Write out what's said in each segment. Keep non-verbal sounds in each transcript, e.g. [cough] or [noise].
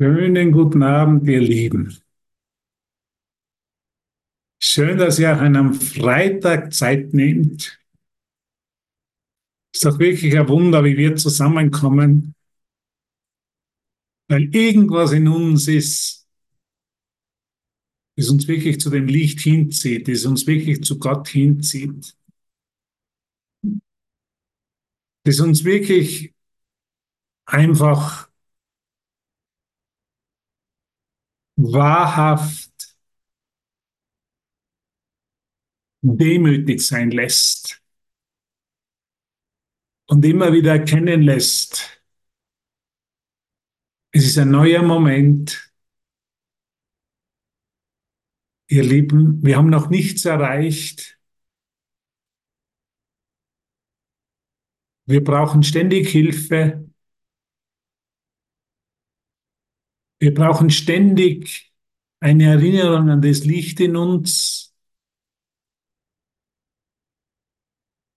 Schönen guten Abend, ihr Lieben. Schön, dass ihr auch einem Freitag Zeit nehmt. Ist doch wirklich ein Wunder, wie wir zusammenkommen, weil irgendwas in uns ist, das uns wirklich zu dem Licht hinzieht, das uns wirklich zu Gott hinzieht, das uns wirklich einfach wahrhaft demütig sein lässt und immer wieder erkennen lässt, es ist ein neuer Moment. Ihr Lieben, wir haben noch nichts erreicht. Wir brauchen ständig Hilfe. Wir brauchen ständig eine Erinnerung an das Licht in uns,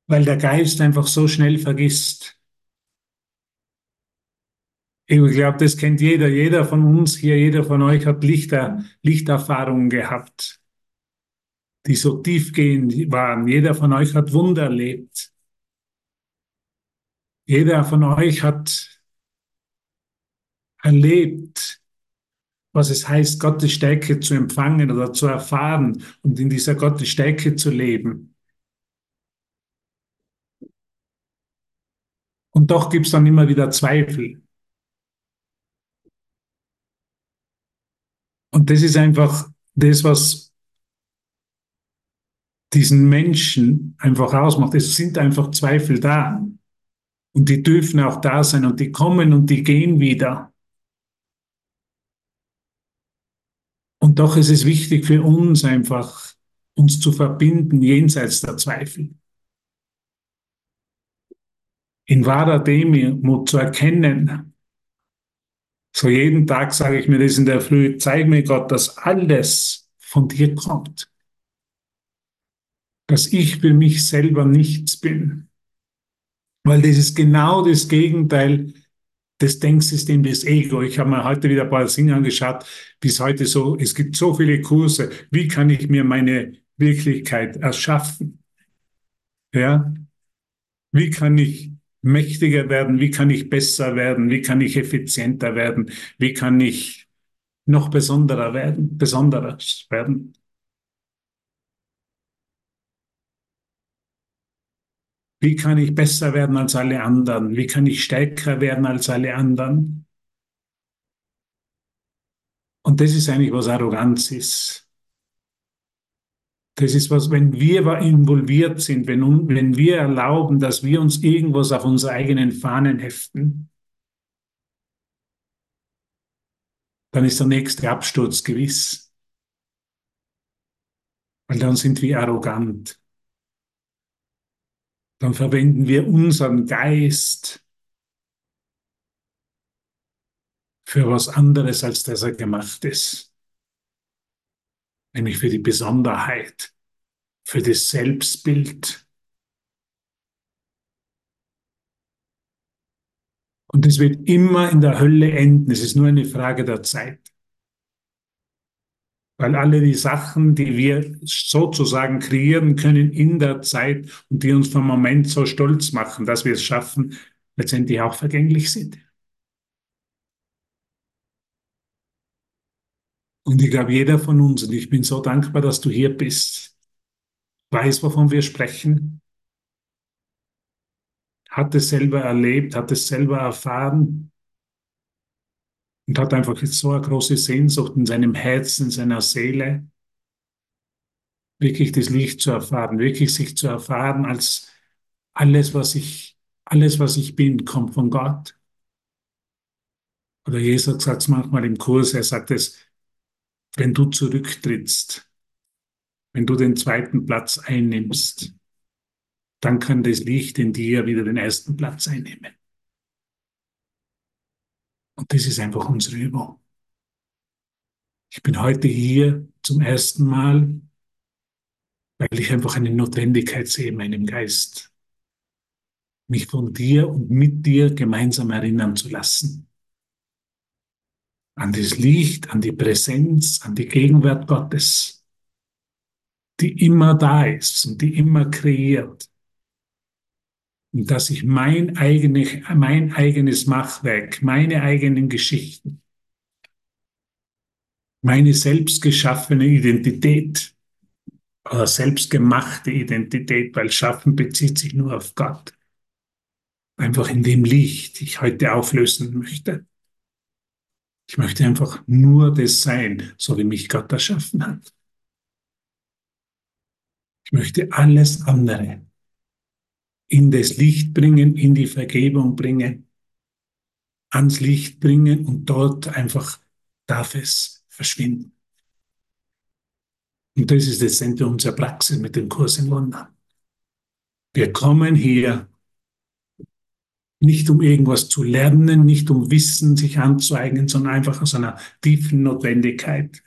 weil der Geist einfach so schnell vergisst. Ich glaube, das kennt jeder. Jeder von uns hier, jeder von euch hat Lichter, Lichterfahrungen gehabt, die so tiefgehend waren. Jeder von euch hat Wunder erlebt. Jeder von euch hat erlebt, was es heißt, Gottes Stärke zu empfangen oder zu erfahren und in dieser Gottes Stärke zu leben. Und doch gibt es dann immer wieder Zweifel. Und das ist einfach das, was diesen Menschen einfach ausmacht. Es sind einfach Zweifel da. Und die dürfen auch da sein und die kommen und die gehen wieder. Und doch ist es wichtig für uns einfach, uns zu verbinden jenseits der Zweifel in wahrer Demut zu erkennen. So jeden Tag sage ich mir das in der Früh, zeig mir Gott, dass alles von dir kommt. Dass ich für mich selber nichts bin. Weil das ist genau das Gegenteil des Denksystems des Ego. Ich habe mir heute wieder ein paar Dinge angeschaut, bis heute so, es gibt so viele Kurse. Wie kann ich mir meine Wirklichkeit erschaffen? Ja? Wie kann ich mächtiger werden? Wie kann ich besser werden? Wie kann ich effizienter werden? Wie kann ich noch besonderer werden, besonderes werden? Wie kann ich besser werden als alle anderen? Wie kann ich stärker werden als alle anderen? Und das ist eigentlich, was Arroganz ist. Das ist was, wenn wir involviert sind, wenn, wenn wir erlauben, dass wir uns irgendwas auf unsere eigenen Fahnen heften, dann ist der nächste Absturz gewiss. Weil dann sind wir arrogant. Dann verwenden wir unseren Geist für was anderes, als dass er gemacht ist nämlich für die Besonderheit, für das Selbstbild. Und es wird immer in der Hölle enden. Es ist nur eine Frage der Zeit. Weil alle die Sachen, die wir sozusagen kreieren können in der Zeit und die uns vom Moment so stolz machen, dass wir es schaffen, letztendlich auch vergänglich sind. Und ich glaube, jeder von uns, und ich bin so dankbar, dass du hier bist, weiß, wovon wir sprechen, hat es selber erlebt, hat es selber erfahren und hat einfach so eine große Sehnsucht in seinem Herzen, in seiner Seele, wirklich das Licht zu erfahren, wirklich sich zu erfahren als alles, was ich, alles, was ich bin, kommt von Gott. Oder Jesus sagt es manchmal im Kurs, er sagt es, wenn du zurücktrittst, wenn du den zweiten Platz einnimmst, dann kann das Licht in dir wieder den ersten Platz einnehmen. Und das ist einfach unsere Übung. Ich bin heute hier zum ersten Mal, weil ich einfach eine Notwendigkeit sehe in meinem Geist, mich von dir und mit dir gemeinsam erinnern zu lassen. an das Licht, an die Präsenz, an die Gegenwart Gottes, die immer da ist und die immer kreiert. Und dass ich mein, eigene, mein eigenes Machwerk, meine eigenen Geschichten, meine selbstgeschaffene Identität oder selbstgemachte Identität, weil Schaffen bezieht sich nur auf Gott, einfach in dem Licht ich heute auflösen möchte. Ich möchte einfach nur das sein, so wie mich Gott erschaffen hat. Ich möchte alles andere in das Licht bringen, in die Vergebung bringen, ans Licht bringen und dort einfach darf es verschwinden. Und das ist das Zentrum unserer Praxis mit dem Kurs in Wundern. Wir kommen hier nicht um irgendwas zu lernen, nicht um Wissen sich anzueignen, sondern einfach aus einer tiefen Notwendigkeit.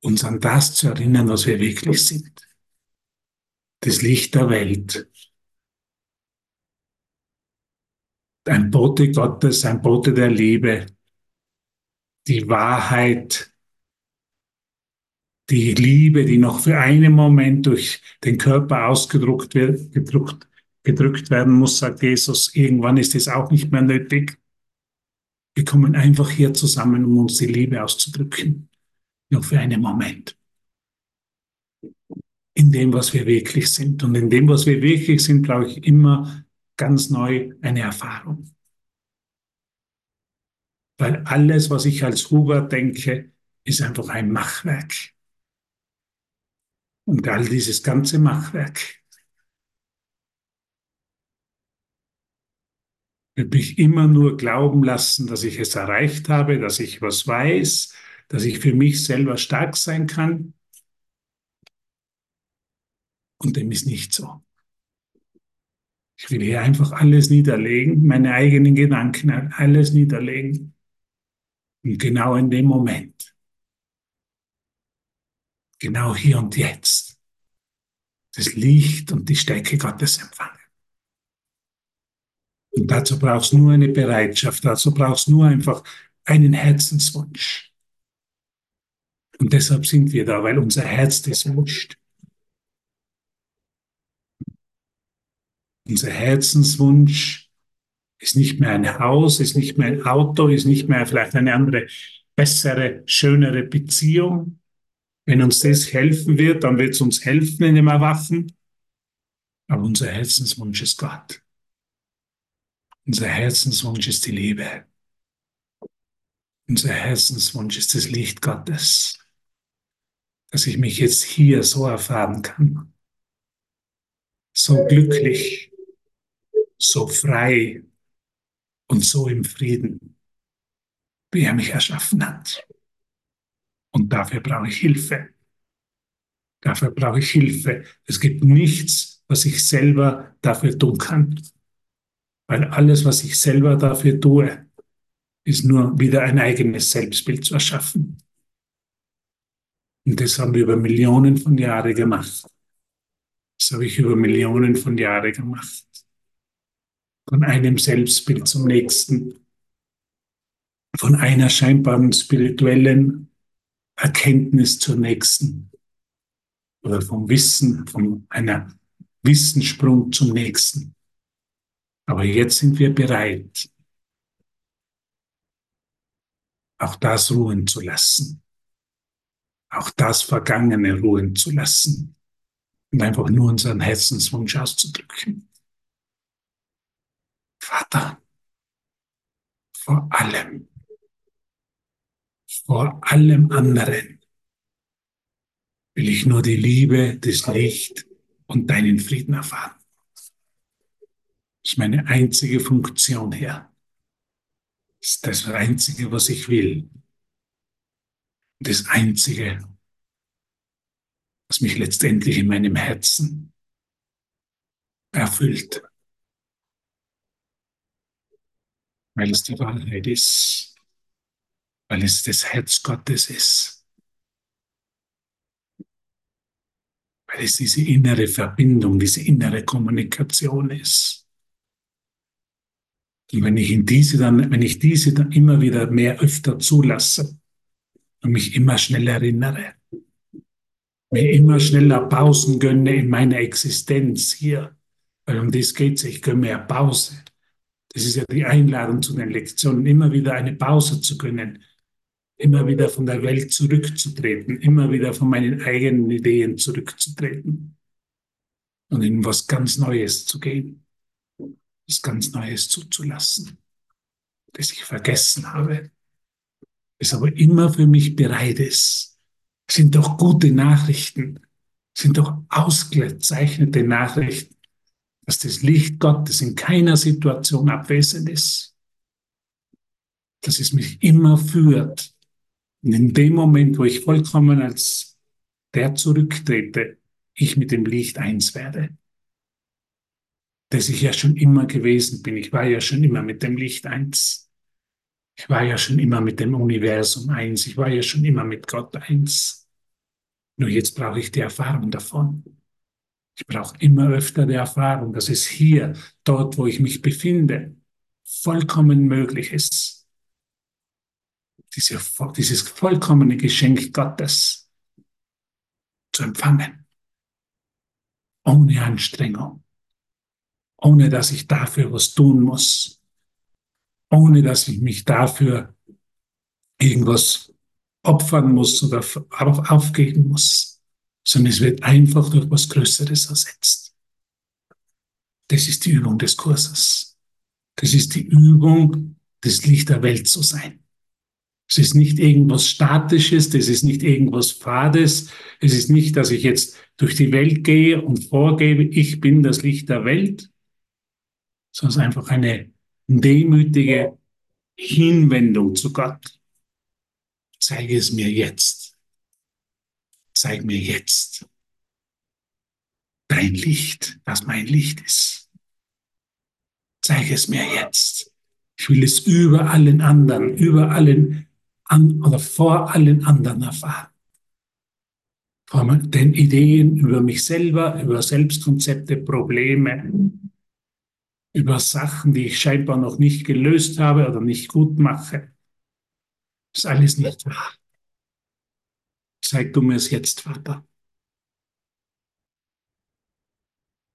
Uns an das zu erinnern, was wir wirklich sind. Das Licht der Welt. Ein Bote Gottes, ein Bote der Liebe, die Wahrheit, die Liebe, die noch für einen Moment durch den Körper ausgedruckt wird, gedruckt, gedrückt werden muss, sagt Jesus, irgendwann ist es auch nicht mehr nötig. Wir kommen einfach hier zusammen, um uns die Liebe auszudrücken. Nur für einen Moment. Dem, was wir wirklich sind. Und in dem, was wir wirklich sind, brauche ich immer ganz neu eine Erfahrung. Weil alles, was ich als Huber denke, ist einfach ein Machwerk. Und all dieses ganze Machwerk wird mich immer nur glauben lassen, dass ich es erreicht habe, dass ich was weiß, dass ich für mich selber stark sein kann. Und dem ist nicht so. Ich will hier einfach alles niederlegen, meine eigenen Gedanken, alles niederlegen. Und genau in dem Moment genau hier und jetzt das Licht und die Stärke Gottes empfangen. Und dazu brauchst du nur eine Bereitschaft, dazu brauchst du nur einfach einen Herzenswunsch. Und deshalb sind wir da, weil unser Herz das wünscht. Unser Herzenswunsch ist nicht mehr ein Haus, ist nicht mehr ein Auto, ist nicht mehr vielleicht eine andere, bessere, schönere Beziehung, wenn uns das helfen wird, dann wird es uns helfen in dem Erwachen. Aber unser Herzenswunsch ist Gott. Unser Herzenswunsch ist die Liebe. Unser Herzenswunsch ist das Licht Gottes, dass ich mich jetzt hier so erfahren kann. So glücklich, so frei und so im Frieden, wie er mich erschaffen hat. Und dafür brauche ich Hilfe. Dafür brauche ich Hilfe. Es gibt nichts, was ich selber dafür tun kann. Weil alles, was ich selber dafür tue, ist nur wieder ein eigenes Selbstbild zu erschaffen. Und das haben wir über Millionen von Jahren gemacht. Das habe ich über Millionen von Jahren gemacht. Von einem Selbstbild zum nächsten. Von einer scheinbaren spirituellen Erkenntnis zur nächsten oder vom Wissen, von einer Wissenssprung zum nächsten. Aber jetzt sind wir bereit, auch das ruhen zu lassen, auch das Vergangene ruhen zu lassen und einfach nur unseren Herzenswunsch auszudrücken. Vater, vor allem vor allem anderen will ich nur die Liebe, das Licht und deinen Frieden erfahren. Das ist meine einzige Funktion hier. Das ist das Einzige, was ich will. Das Einzige, was mich letztendlich in meinem Herzen erfüllt. Weil es die Wahrheit ist weil es das Herz Gottes ist. Weil es diese innere Verbindung, diese innere Kommunikation ist. Und wenn ich in diese dann, wenn ich diese dann immer wieder mehr öfter zulasse und mich immer schneller erinnere, mir immer schneller Pausen gönne in meiner Existenz hier, weil um das geht es, ich gönne mehr Pause. Das ist ja die Einladung zu den Lektionen, immer wieder eine Pause zu gönnen, immer wieder von der Welt zurückzutreten, immer wieder von meinen eigenen Ideen zurückzutreten und in was ganz Neues zu gehen, was ganz Neues zuzulassen, das ich vergessen habe, das aber immer für mich bereit ist. sind doch gute Nachrichten, sind doch ausgezeichnete Nachrichten, dass das Licht Gottes in keiner Situation abwesend ist, dass es mich immer führt. Und in dem Moment, wo ich vollkommen als der zurücktrete, ich mit dem Licht eins werde. Dass ich ja schon immer gewesen bin. Ich war ja schon immer mit dem Licht eins. Ich war ja schon immer mit dem Universum eins. Ich war ja schon immer mit Gott eins. Nur jetzt brauche ich die Erfahrung davon. Ich brauche immer öfter die Erfahrung, dass es hier, dort, wo ich mich befinde, vollkommen möglich ist, diese, dieses vollkommene Geschenk Gottes zu empfangen, ohne Anstrengung, ohne dass ich dafür was tun muss, ohne dass ich mich dafür irgendwas opfern muss oder aufgeben muss sondern es wird einfach durch was Größeres ersetzt. Das ist die Übung des Kurses. Das ist die Übung, das Licht der Welt zu sein. Es ist nicht irgendwas Statisches, das ist nicht irgendwas Fades, es ist nicht, dass ich jetzt durch die Welt gehe und vorgebe, ich bin das Licht der Welt, sondern es ist einfach eine demütige Hinwendung zu Gott. Zeige es mir jetzt zeig mir jetzt dein Licht, das mein Licht ist. Zeig es mir jetzt. Ich will es über allen anderen, über allen an, oder vor allen anderen erfahren. Vor den Ideen über mich selber, über Selbstkonzepte, Probleme, über Sachen, die ich scheinbar noch nicht gelöst habe oder nicht gut mache. Das ist alles nicht wahr. Zeig du mir es jetzt, Vater.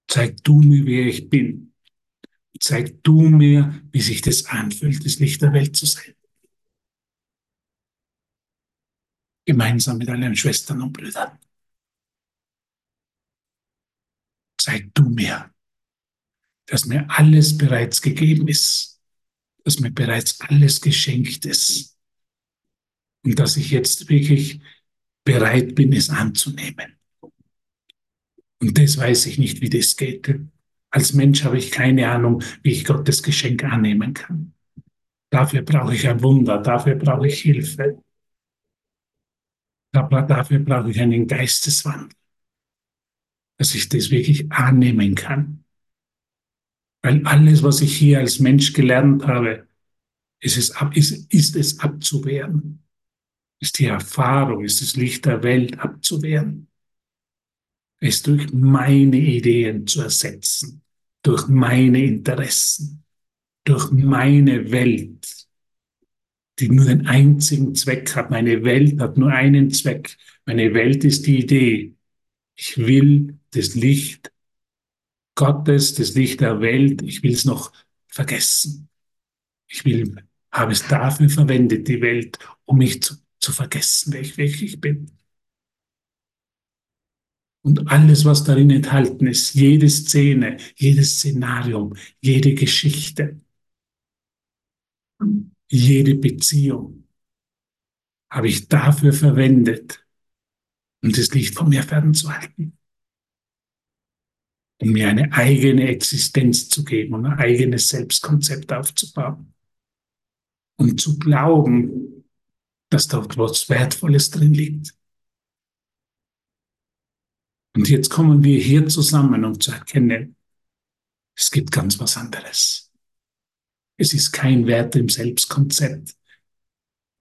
Zeig du mir, wer ich bin. Zeig du mir, wie sich das anfühlt, das Licht der Welt zu sein. Gemeinsam mit allen Schwestern und Brüdern. Zeig du mir, dass mir alles bereits gegeben ist, dass mir bereits alles geschenkt ist und dass ich jetzt wirklich bereit bin, es anzunehmen. Und das weiß ich nicht, wie das geht. Als Mensch habe ich keine Ahnung, wie ich Gottes Geschenk annehmen kann. Dafür brauche ich ein Wunder, dafür brauche ich Hilfe. Dafür brauche ich einen Geisteswandel, dass ich das wirklich annehmen kann. Weil alles, was ich hier als Mensch gelernt habe, ist es, ab, ist, ist es abzuwehren ist die Erfahrung, ist das Licht der Welt abzuwehren, es durch meine Ideen zu ersetzen, durch meine Interessen, durch meine Welt, die nur den einzigen Zweck hat. Meine Welt hat nur einen Zweck. Meine Welt ist die Idee. Ich will das Licht Gottes, das Licht der Welt, ich will es noch vergessen. Ich will, habe es dafür verwendet, die Welt, um mich zu zu vergessen, wer ich wirklich bin. Und alles, was darin enthalten ist, jede Szene, jedes Szenarium, jede Geschichte, jede Beziehung, habe ich dafür verwendet, um das Licht von mir fernzuhalten. Um mir eine eigene Existenz zu geben und ein eigenes Selbstkonzept aufzubauen. Und zu glauben, dass dort was Wertvolles drin liegt. Und jetzt kommen wir hier zusammen, um zu erkennen, es gibt ganz was anderes. Es ist kein Wert im Selbstkonzept.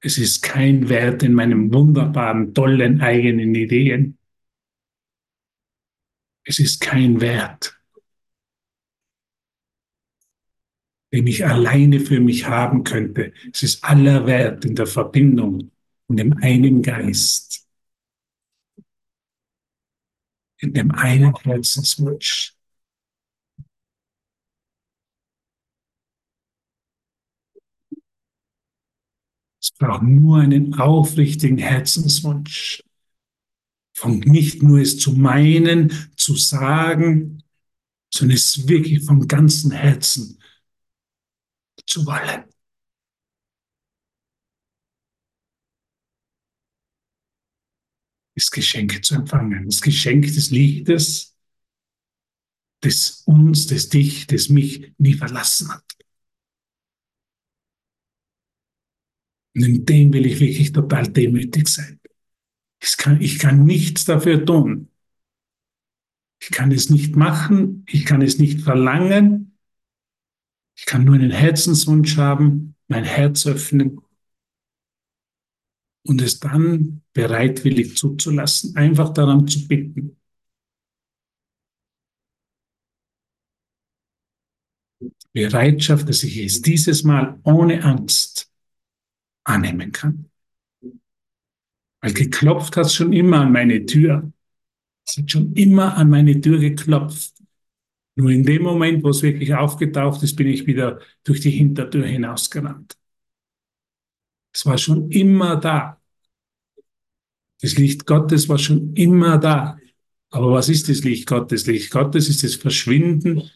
Es ist kein Wert in meinem wunderbaren, tollen eigenen Ideen. Es ist kein Wert den ich alleine für mich haben könnte. Es ist aller Wert in der Verbindung, in dem einen Geist, in dem einen Herzenswunsch. Es braucht nur einen aufrichtigen Herzenswunsch. Von nicht nur es zu meinen, zu sagen, sondern es wirklich vom ganzen Herzen zu wollen. Das Geschenk zu empfangen, das Geschenk des Lichtes, das uns, das dich, das mich nie verlassen hat. Und in dem will ich wirklich total demütig sein. Ich kann, ich kann nichts dafür tun. Ich kann es nicht machen, ich kann es nicht verlangen. Ich kann nur einen Herzenswunsch haben, mein Herz öffnen und es dann bereitwillig zuzulassen, einfach daran zu bitten. Bereitschaft, dass ich es dieses Mal ohne Angst annehmen kann. Weil geklopft hat es schon immer an meine Tür. Es hat schon immer an meine Tür geklopft. Nur in dem Moment, wo es wirklich aufgetaucht ist, bin ich wieder durch die Hintertür hinausgerannt. Es war schon immer da. Das Licht Gottes war schon immer da. Aber was ist das Licht Gottes? Licht Gottes ist das Verschwinden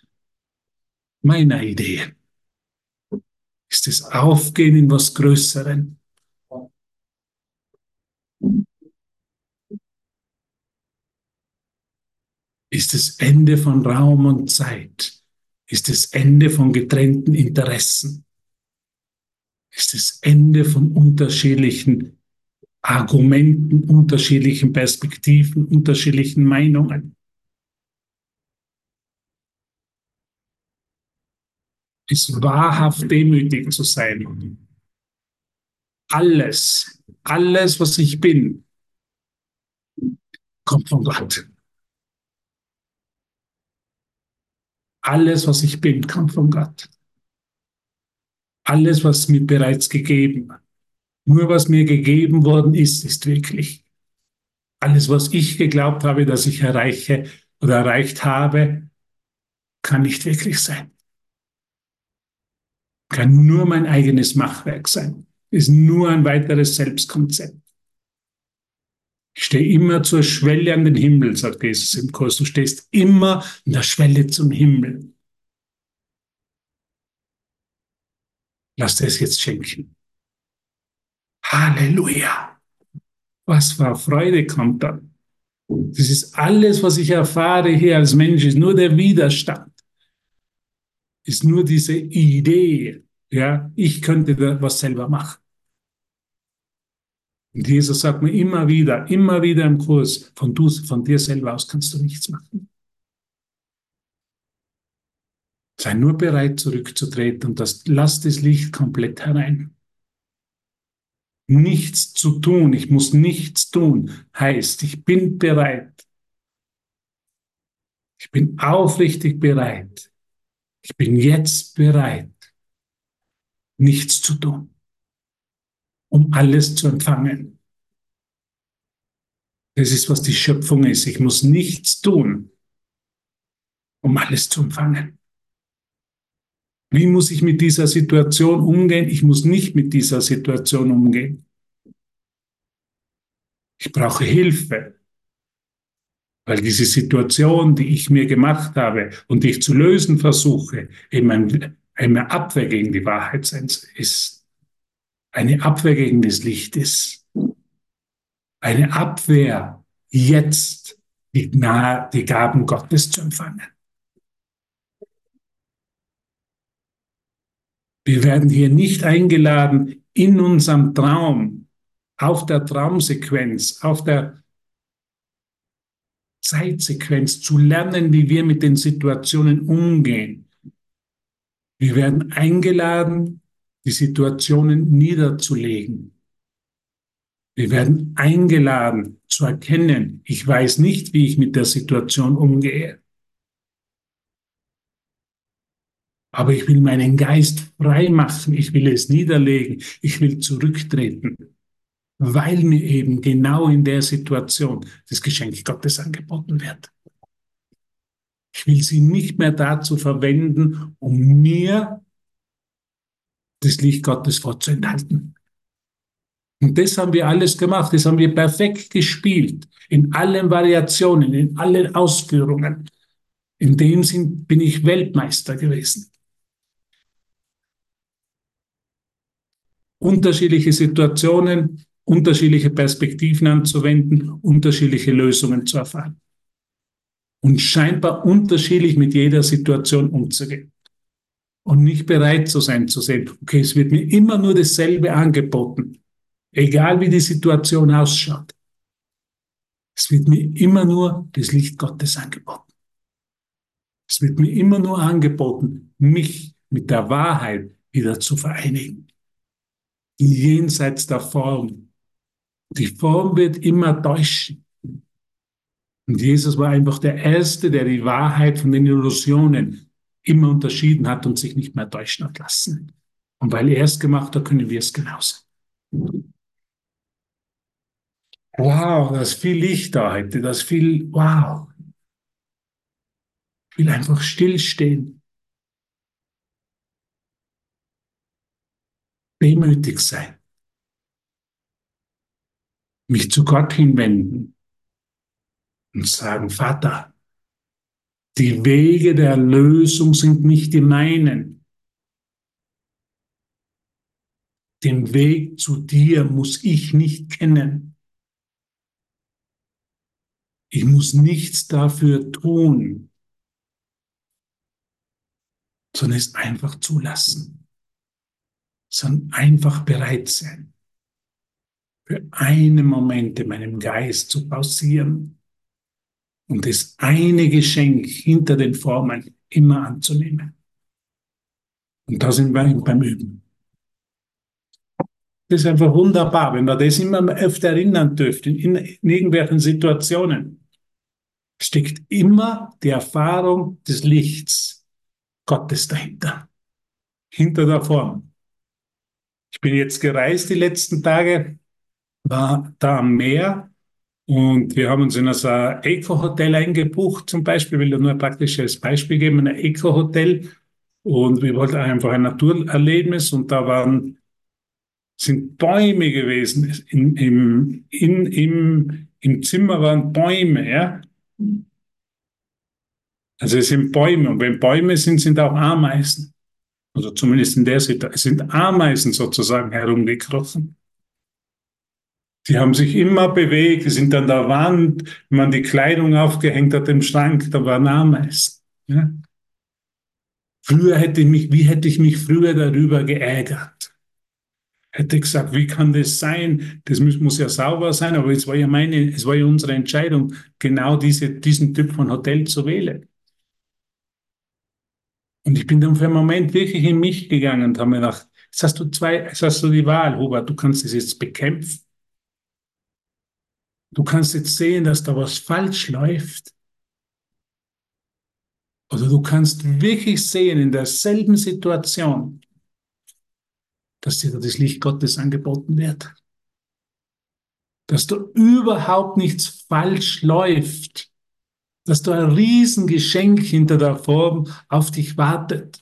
meiner Ideen. Ist das Aufgehen in was Größeren. Ist das Ende von Raum und Zeit, ist das Ende von getrennten Interessen, ist das Ende von unterschiedlichen Argumenten, unterschiedlichen Perspektiven, unterschiedlichen Meinungen. Ist wahrhaft demütig zu sein. Alles, alles, was ich bin, kommt von Gott. Alles, was ich bin, kommt von Gott. Alles, was mir bereits gegeben. Nur was mir gegeben worden ist, ist wirklich. Alles, was ich geglaubt habe, dass ich erreiche oder erreicht habe, kann nicht wirklich sein. Kann nur mein eigenes Machwerk sein. Ist nur ein weiteres Selbstkonzept. Ich stehe immer zur Schwelle an den Himmel, sagt Jesus im Kurs. Du stehst immer an der Schwelle zum Himmel. Lass dir es jetzt schenken. Halleluja. Was für Freude kommt dann. Das ist alles, was ich erfahre hier als Mensch, ist nur der Widerstand. Ist nur diese Idee, ja, ich könnte da was selber machen. Und Jesus sagt mir immer wieder, immer wieder im Kurs, von, du, von dir selber aus kannst du nichts machen. Sei nur bereit, zurückzutreten und das, lass das Licht komplett herein. Nichts zu tun, ich muss nichts tun, heißt, ich bin bereit. Ich bin aufrichtig bereit. Ich bin jetzt bereit, nichts zu tun um alles zu empfangen. Das ist, was die Schöpfung ist. Ich muss nichts tun, um alles zu empfangen. Wie muss ich mit dieser Situation umgehen? Ich muss nicht mit dieser Situation umgehen. Ich brauche Hilfe, weil diese Situation, die ich mir gemacht habe und die ich zu lösen versuche, eben ein, eine Abwehr gegen die Wahrheit ist eine Abwehr gegen das Licht ist. Eine Abwehr, jetzt die, Gnade, die Gaben Gottes zu empfangen. Wir werden hier nicht eingeladen, in unserem Traum, auf der Traumsequenz, auf der Zeitsequenz zu lernen, wie wir mit den Situationen umgehen. Wir werden eingeladen, die Situationen niederzulegen. Wir werden eingeladen zu erkennen, ich weiß nicht, wie ich mit der Situation umgehe. Aber ich will meinen Geist frei machen, ich will es niederlegen, ich will zurücktreten, weil mir eben genau in der Situation das Geschenk Gottes angeboten wird. Ich will sie nicht mehr dazu verwenden, um mir das Licht Gottes vorzuenthalten. Und das haben wir alles gemacht, das haben wir perfekt gespielt, in allen Variationen, in allen Ausführungen. In dem Sinn bin ich Weltmeister gewesen. Unterschiedliche Situationen, unterschiedliche Perspektiven anzuwenden, unterschiedliche Lösungen zu erfahren. Und scheinbar unterschiedlich mit jeder Situation umzugehen. Und nicht bereit zu sein zu sehen, okay, es wird mir immer nur dasselbe angeboten egal wie die Situation ausschaut. Es wird mir immer nur das Licht Gottes angeboten. Es wird mir immer nur angeboten, mich mit der Wahrheit wieder zu vereinigen. Jenseits der Form. Die Form wird immer täuschen. Und Jesus war einfach der Erste, der die Wahrheit von den Illusionen immer unterschieden hat und sich nicht mehr täuschen hat lassen. Und weil er es gemacht hat, können wir es genauso. Wow, da ist viel Licht da heute, da ist viel, wow. Ich will einfach stillstehen. Demütig sein. Mich zu Gott hinwenden und sagen, Vater, die Wege der Lösung sind nicht die meinen. Den Weg zu dir muss ich nicht kennen. Ich muss nichts dafür tun, sondern es einfach zulassen, sondern einfach bereit sein, für einen Moment in meinem Geist zu pausieren und das eine Geschenk hinter den Formen immer anzunehmen. Und da sind wir beim Üben. Das ist einfach wunderbar, wenn wir das immer öfter erinnern dürfen, in, in irgendwelchen Situationen steckt immer die Erfahrung des Lichts Gottes dahinter, hinter der Form. Ich bin jetzt gereist die letzten Tage, war da am Meer und wir haben uns in ein Eco-Hotel eingebucht, zum Beispiel, will ich nur ein praktisches Beispiel geben, ein Eco-Hotel. Und wir wollten einfach ein Naturerlebnis und da waren, sind Bäume gewesen. In, im, in, im, Im Zimmer waren Bäume, ja. Also es sind Bäume und wenn Bäume sind, sind auch Ameisen. Oder zumindest in der Situation. Es sind Ameisen sozusagen herumgekrochen. Die haben sich immer bewegt, die sind an der Wand, wenn man die Kleidung aufgehängt hat im Schrank, da waren Ameisen. Ja? Früher hätte ich mich, wie hätte ich mich früher darüber geärgert? hätte gesagt, wie kann das sein? Das muss, muss ja sauber sein, aber es war ja meine, es war ja unsere Entscheidung, genau diese, diesen Typ von Hotel zu wählen. Und ich bin dann für einen Moment wirklich in mich gegangen und habe mir gedacht, jetzt hast du zwei, jetzt hast du die Wahl, Hubert, du kannst es jetzt bekämpfen. Du kannst jetzt sehen, dass da was falsch läuft. Oder du kannst wirklich sehen, in derselben Situation, dass dir das Licht Gottes angeboten wird. Dass da überhaupt nichts falsch läuft. Dass da ein Riesengeschenk hinter der Form auf dich wartet.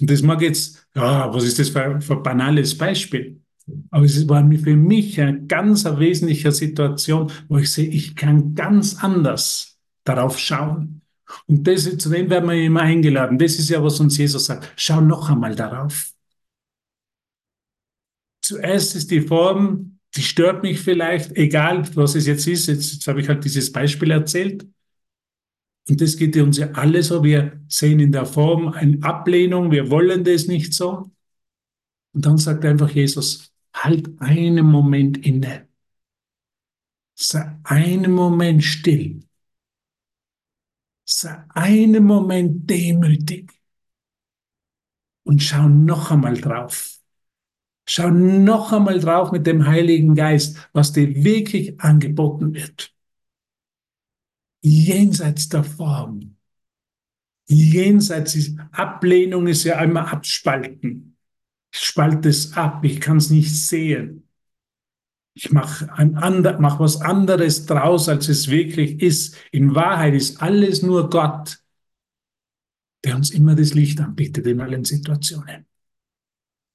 Und das mag jetzt, ja, was ist das für, für ein banales Beispiel? Aber es war für mich eine ganz wesentliche Situation, wo ich sehe, ich kann ganz anders darauf schauen. Und das, zu dem werden wir immer eingeladen. Das ist ja, was uns Jesus sagt. Schau noch einmal darauf. Zuerst ist die Form, die stört mich vielleicht, egal was es jetzt ist. Jetzt, jetzt habe ich halt dieses Beispiel erzählt. Und das geht uns ja alle so. Wir sehen in der Form eine Ablehnung, wir wollen das nicht so. Und dann sagt einfach Jesus, halt einen Moment inne. Sei einen Moment still. Sei einen Moment demütig. Und schau noch einmal drauf. Schau noch einmal drauf mit dem Heiligen Geist, was dir wirklich angeboten wird. Jenseits der Form, Jenseits ist Ablehnung ist ja einmal abspalten. Ich spalte es ab, ich kann es nicht sehen. Ich mache mach was anderes draus, als es wirklich ist. In Wahrheit ist alles nur Gott, der uns immer das Licht anbietet in allen Situationen.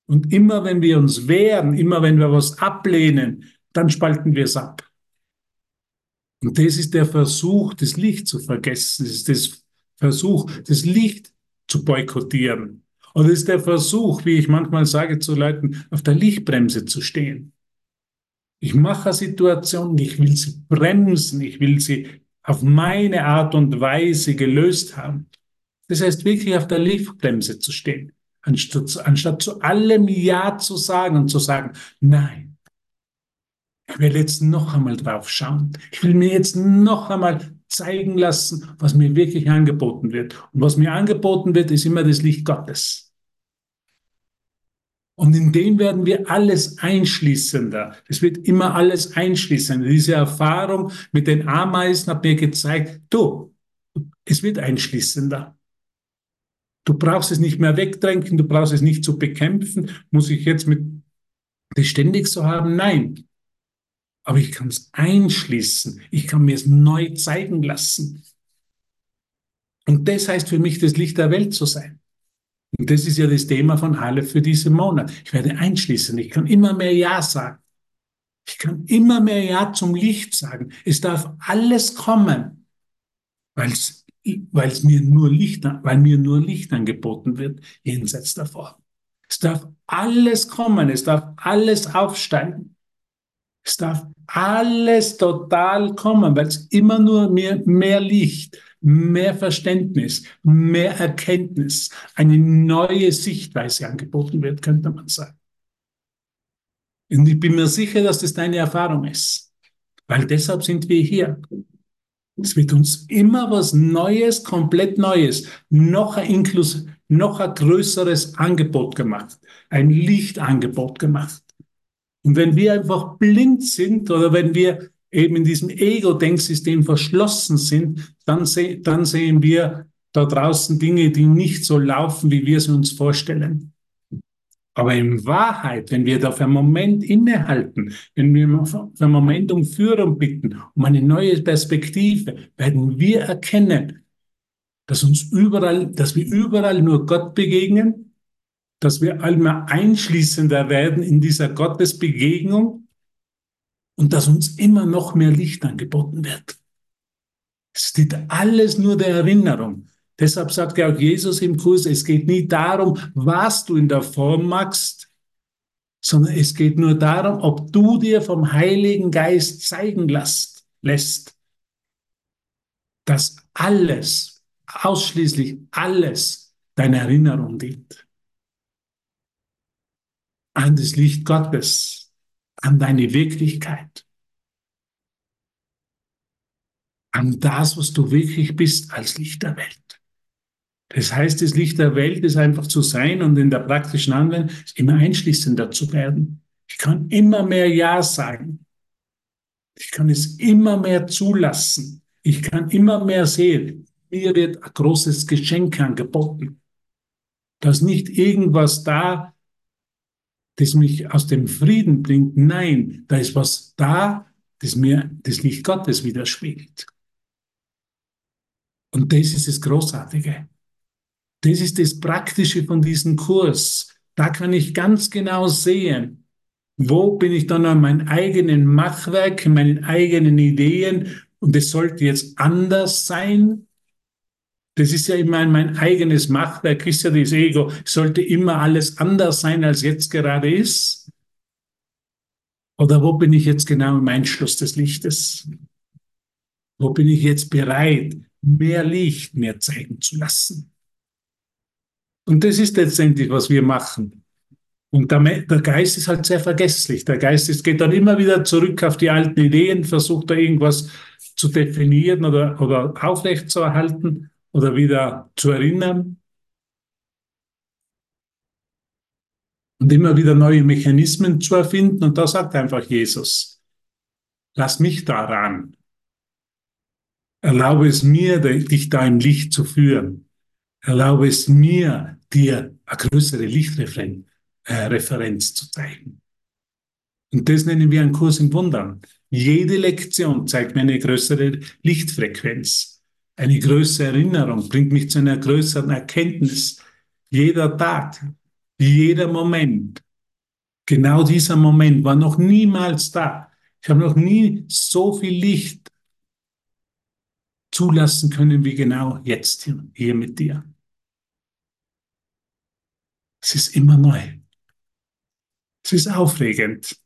Und immer wenn wir uns wehren, immer wenn wir was ablehnen, dann spalten wir es ab. Und das ist der Versuch, das Licht zu vergessen. Das ist das Versuch, das Licht zu boykottieren. Und es ist der Versuch, wie ich manchmal sage zu Leuten, auf der Lichtbremse zu stehen. Ich mache eine Situation, ich will sie bremsen, ich will sie auf meine Art und Weise gelöst haben. Das heißt, wirklich auf der Lichtbremse zu stehen, anstatt, anstatt zu allem Ja zu sagen und zu sagen, nein, ich will jetzt noch einmal drauf schauen. Ich will mir jetzt noch einmal zeigen lassen, was mir wirklich angeboten wird. Und was mir angeboten wird, ist immer das Licht Gottes. Und in dem werden wir alles einschließender. Es wird immer alles einschließender. Diese Erfahrung mit den Ameisen hat mir gezeigt, du, es wird einschließender. Du brauchst es nicht mehr wegdrängen, du brauchst es nicht zu bekämpfen. Muss ich jetzt mit das ständig so haben? Nein. Aber ich kann es einschließen. Ich kann mir es neu zeigen lassen. Und das heißt für mich, das Licht der Welt zu sein. Und das ist ja das Thema von Halle für diesen Monat. Ich werde einschließen. Ich kann immer mehr Ja sagen. Ich kann immer mehr Ja zum Licht sagen. Es darf alles kommen, weil es mir nur Licht, weil mir nur Licht angeboten wird, jenseits davor. Es darf alles kommen, es darf alles aufsteigen. Es darf alles total kommen, weil es immer nur mehr, mehr Licht, mehr Verständnis, mehr Erkenntnis, eine neue Sichtweise angeboten wird, könnte man sagen. Und ich bin mir sicher, dass das deine Erfahrung ist, weil deshalb sind wir hier. Es wird uns immer was Neues, komplett Neues, noch ein, Inklus noch ein größeres Angebot gemacht, ein Lichtangebot gemacht. Und wenn wir einfach blind sind oder wenn wir eben in diesem Ego-Denksystem verschlossen sind, dann, se dann sehen wir da draußen Dinge, die nicht so laufen, wie wir sie uns vorstellen. Aber in Wahrheit, wenn wir da für einen Moment innehalten, wenn wir für einen Moment um Führung bitten, um eine neue Perspektive, werden wir erkennen, dass uns überall, dass wir überall nur Gott begegnen, dass wir einmal einschließender werden in dieser Gottesbegegnung und dass uns immer noch mehr Licht angeboten wird. Es steht alles nur der Erinnerung. Deshalb sagt ja auch Jesus im Kurs, es geht nie darum, was du in der Form machst, sondern es geht nur darum, ob du dir vom Heiligen Geist zeigen lässt, lässt, dass alles, ausschließlich alles deiner Erinnerung dient. An das Licht Gottes, an deine Wirklichkeit, an das, was du wirklich bist als Licht der Welt. Das heißt, das Licht der Welt ist einfach zu sein und in der praktischen Anwendung immer einschließender zu werden. Ich kann immer mehr Ja sagen. Ich kann es immer mehr zulassen. Ich kann immer mehr sehen. Mir wird ein großes Geschenk angeboten. Dass nicht irgendwas da das mich aus dem Frieden bringt. Nein, da ist was da, das mir das Licht Gottes widerspiegelt. Und das ist das Großartige. Das ist das Praktische von diesem Kurs. Da kann ich ganz genau sehen, wo bin ich dann an meinem eigenen Machwerk, meinen eigenen Ideen und es sollte jetzt anders sein das ist ja immer mein eigenes Machwerk, ist ja das Ego. Sollte immer alles anders sein, als jetzt gerade ist? Oder wo bin ich jetzt genau im Einschluss des Lichtes? Wo bin ich jetzt bereit, mehr Licht mir zeigen zu lassen? Und das ist letztendlich, was wir machen. Und der, der, Geist ist halt sehr vergesslich. Der Geist ist, geht dann immer wieder zurück auf die alten Ideen, versucht da irgendwas zu definieren oder, oder aufrechtzuerhalten oder wieder zu erinnern und immer wieder neue Mechanismen zu erfinden. Und da sagt einfach Jesus, lass mich daran. Erlaube es mir, dich da im Licht zu führen. erlaube es mir, dir eine größere Lichtreferenz äh, zu zeigen. Und das nennen wir einen Kurs in Wundern. Jede Lektion zeigt mir eine größere Lichtfrequenz, eine größere Erinnerung, bringt mich zu einer größeren Erkenntnis. Jeder Tag, jeder Moment, genau dieser Moment war noch niemals da. Ich habe noch nie so viel Licht zulassen können wie genau jetzt hier, hier mit dir. Es ist immer neu. Es ist aufregend.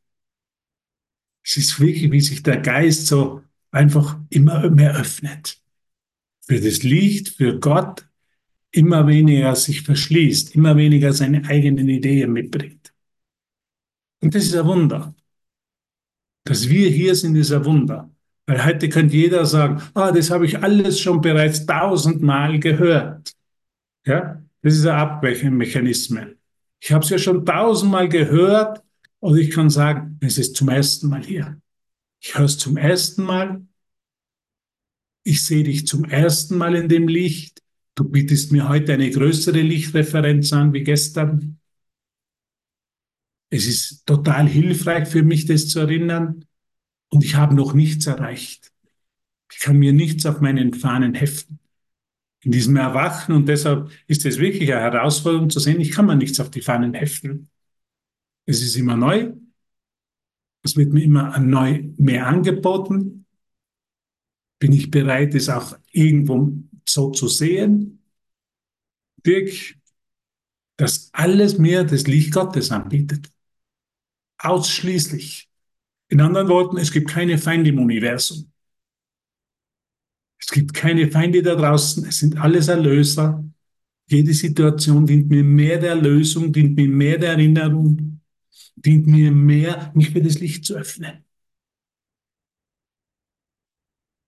Es ist wirklich, wie sich der Geist so einfach immer mehr öffnet. Für das Licht, für Gott, immer weniger sich verschließt, immer weniger seine eigenen Ideen mitbringt. Und das ist ein Wunder. Dass wir hier sind, ist ein Wunder. Weil heute könnte jeder sagen, ah, das habe ich alles schon bereits tausendmal gehört. Ja, das ist ein Abweichmechanismus. Ich habe es ja schon tausendmal gehört und ich kann sagen, es ist zum ersten Mal hier. Ich höre es zum ersten Mal. Ich sehe dich zum ersten Mal in dem Licht. Du bietest mir heute eine größere Lichtreferenz an wie gestern. Es ist total hilfreich für mich, das zu erinnern. Und ich habe noch nichts erreicht. Ich kann mir nichts auf meinen Fahnen heften. In diesem Erwachen, und deshalb ist es wirklich eine Herausforderung zu sehen, ich kann mir nichts auf die Fahnen heften. Es ist immer neu. Es wird mir immer neu mehr angeboten. Bin ich bereit, es auch irgendwo so zu sehen? Dirk, dass alles mir das Licht Gottes anbietet. Ausschließlich. In anderen Worten, es gibt keine Feinde im Universum. Es gibt keine Feinde da draußen. Es sind alles Erlöser. Jede Situation dient mir mehr der Lösung, dient mir mehr der Erinnerung, dient mir mehr, mich für das Licht zu öffnen.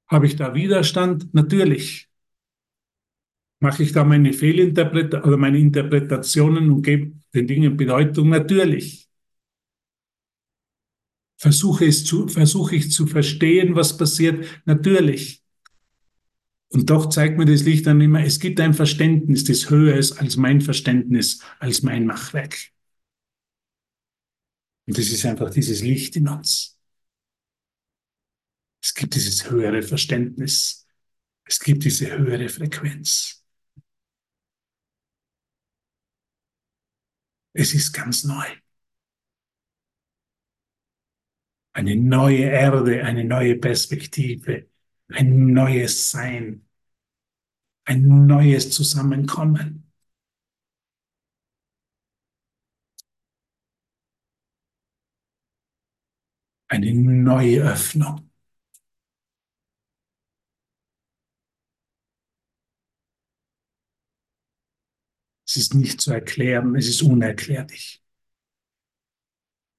Habe ich da Widerstand? Natürlich. Mache ich da meine Fehlinterpretationen oder meine Interpretationen und gebe den Dingen Bedeutung? Natürlich. Versuche, es zu, versuche ich zu verstehen, was passiert? Natürlich. Und doch zeigt mir das Licht dann immer, es gibt ein Verständnis, das höher ist als mein Verständnis, als mein Machwerk. Und das ist einfach dieses Licht in uns. Es gibt dieses höhere Verständnis. Es gibt diese höhere Frequenz. Es ist ganz neu. Eine neue Erde, eine neue Perspektive, ein neues Sein, ein neues Zusammenkommen. eine neue Öffnung. Es ist nicht zu erklären, es ist unerklärlich.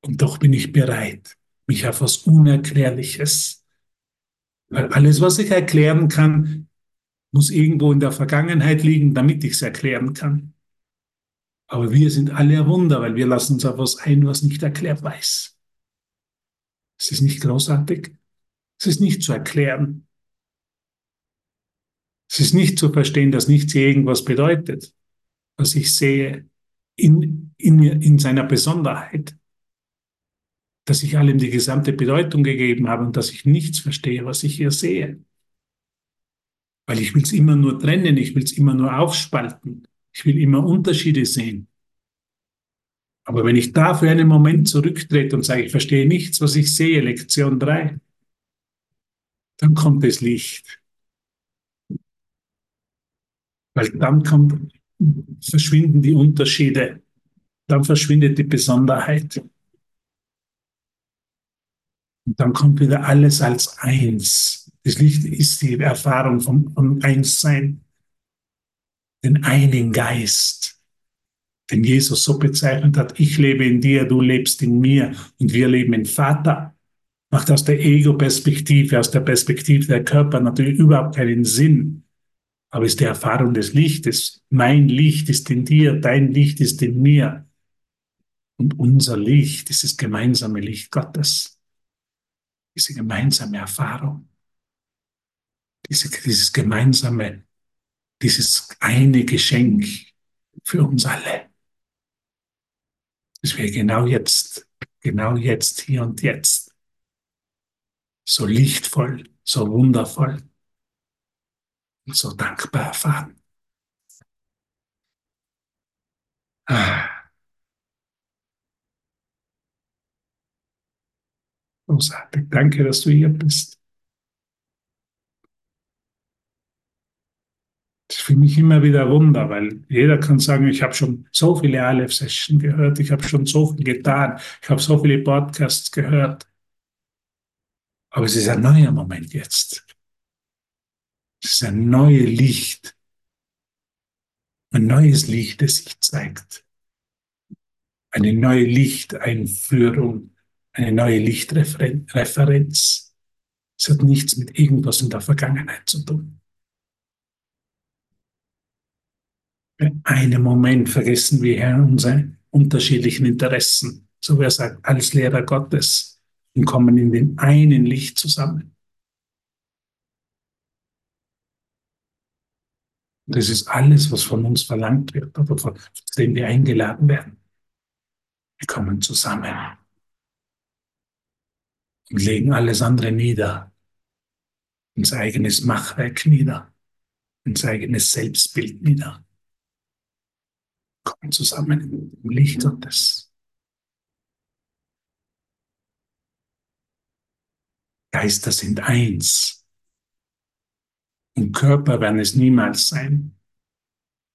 Und doch bin ich bereit, mich auf was Unerklärliches, weil alles, was ich erklären kann, muss irgendwo in der Vergangenheit liegen, damit ich es erklären kann. Aber wir sind alle ein Wunder, weil wir lassen uns auf was ein, was nicht erklärt weiß. Es ist nicht großartig. Es ist nicht zu erklären. Es ist nicht zu verstehen, dass nichts irgendwas bedeutet, was ich sehe in, in, in seiner Besonderheit. Dass ich allem die gesamte Bedeutung gegeben habe und dass ich nichts verstehe, was ich hier sehe. Weil ich will es immer nur trennen, ich will es immer nur aufspalten. Ich will immer Unterschiede sehen. Aber wenn ich da für einen Moment zurücktrete und sage, ich verstehe nichts, was ich sehe, Lektion 3, dann kommt das Licht. Weil dann kommt, verschwinden die Unterschiede, dann verschwindet die Besonderheit. Und dann kommt wieder alles als eins. Das Licht ist die Erfahrung vom, vom Einssein, den einen Geist den Jesus so bezeichnet hat, ich lebe in dir, du lebst in mir und wir leben im Vater, macht aus der Ego-Perspektive, aus der Perspektive der Körper natürlich überhaupt keinen Sinn. Aber ist die Erfahrung des Lichtes. Mein Licht ist in dir, dein Licht ist in mir. Und unser Licht ist das gemeinsame Licht Gottes. Diese gemeinsame Erfahrung. Diese, dieses gemeinsame dieses eine Geschenk für uns alle. Dass wir genau jetzt, genau jetzt, hier und jetzt, so lichtvoll, so wundervoll und so dankbar erfahren. Ah. Großartig. Danke, dass du hier bist. Das ist für mich immer wieder Wunder, weil jeder kann sagen, ich habe schon so viele Aleph-Sessions gehört, ich habe schon so viel getan, ich habe so viele Podcasts gehört. Aber es ist ein neuer Moment jetzt. Es ist ein neues Licht. Ein neues Licht, das sich zeigt. Eine neue Lichteinführung eine neue Lichtreferenz. Es hat nichts mit irgendwas in der Vergangenheit zu tun. Für einen Moment vergessen wir Herr unsere unterschiedlichen Interessen, so wie er sagt, als Lehrer Gottes und kommen in den einen Licht zusammen. Das ist alles, was von uns verlangt wird oder von dem wir eingeladen werden. Wir kommen zusammen und legen alles andere nieder, unser eigenes Machwerk nieder, unser eigenes Selbstbild nieder. Kommen zusammen im Licht Gottes. Geister sind eins. Und Körper werden es niemals sein.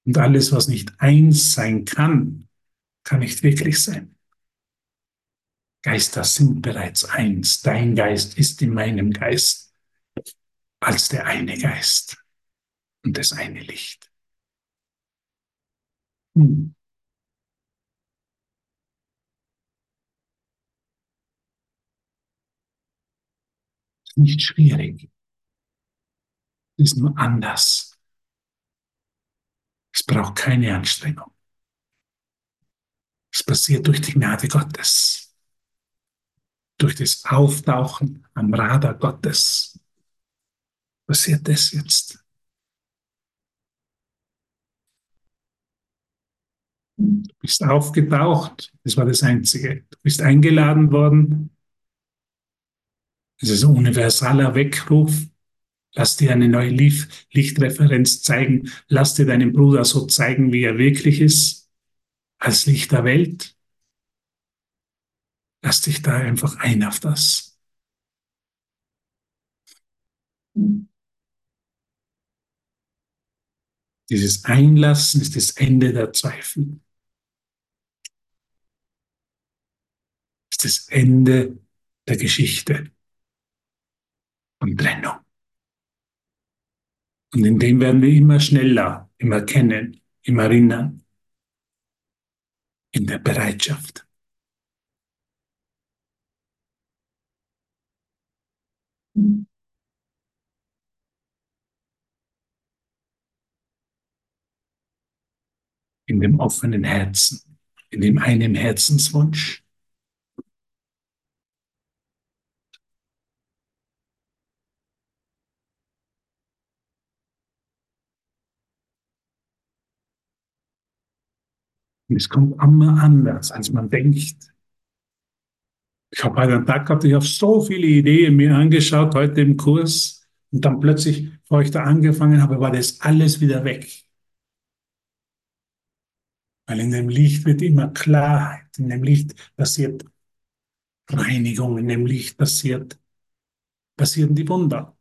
Und alles, was nicht eins sein kann, kann nicht wirklich sein. Geister sind bereits eins. Dein Geist ist in meinem Geist als der eine Geist und das eine Licht. Hm. Nicht schwierig. Ist nur anders. Es braucht keine Anstrengung. Es passiert durch die Gnade Gottes durch das Auftauchen am Radar Gottes passiert das jetzt. Du bist aufgetaucht, das war das Einzige. Du bist eingeladen worden. Es ist ein universaler Weckruf. Lass dir eine neue Lichtreferenz zeigen. Lass dir deinen Bruder so zeigen, wie er wirklich ist, als Licht der Welt. Lass dich da einfach ein auf das. Dieses Einlassen ist das Ende der Zweifel. Ist das Ende der Geschichte und Trennung. Und in dem werden wir immer schneller, immer kennen, immer erinnern. In der Bereitschaft. In dem offenen Herzen, in dem einen Herzenswunsch. Es kommt immer anders, als man denkt. Ich habe heute einen Tag gehabt, ich habe so viele Ideen mir angeschaut heute im Kurs und dann plötzlich, bevor ich da angefangen habe, war das alles wieder weg. Weil in dem Licht wird immer Klarheit, in dem Licht passiert Reinigung, in dem Licht passiert, passieren die Wunder.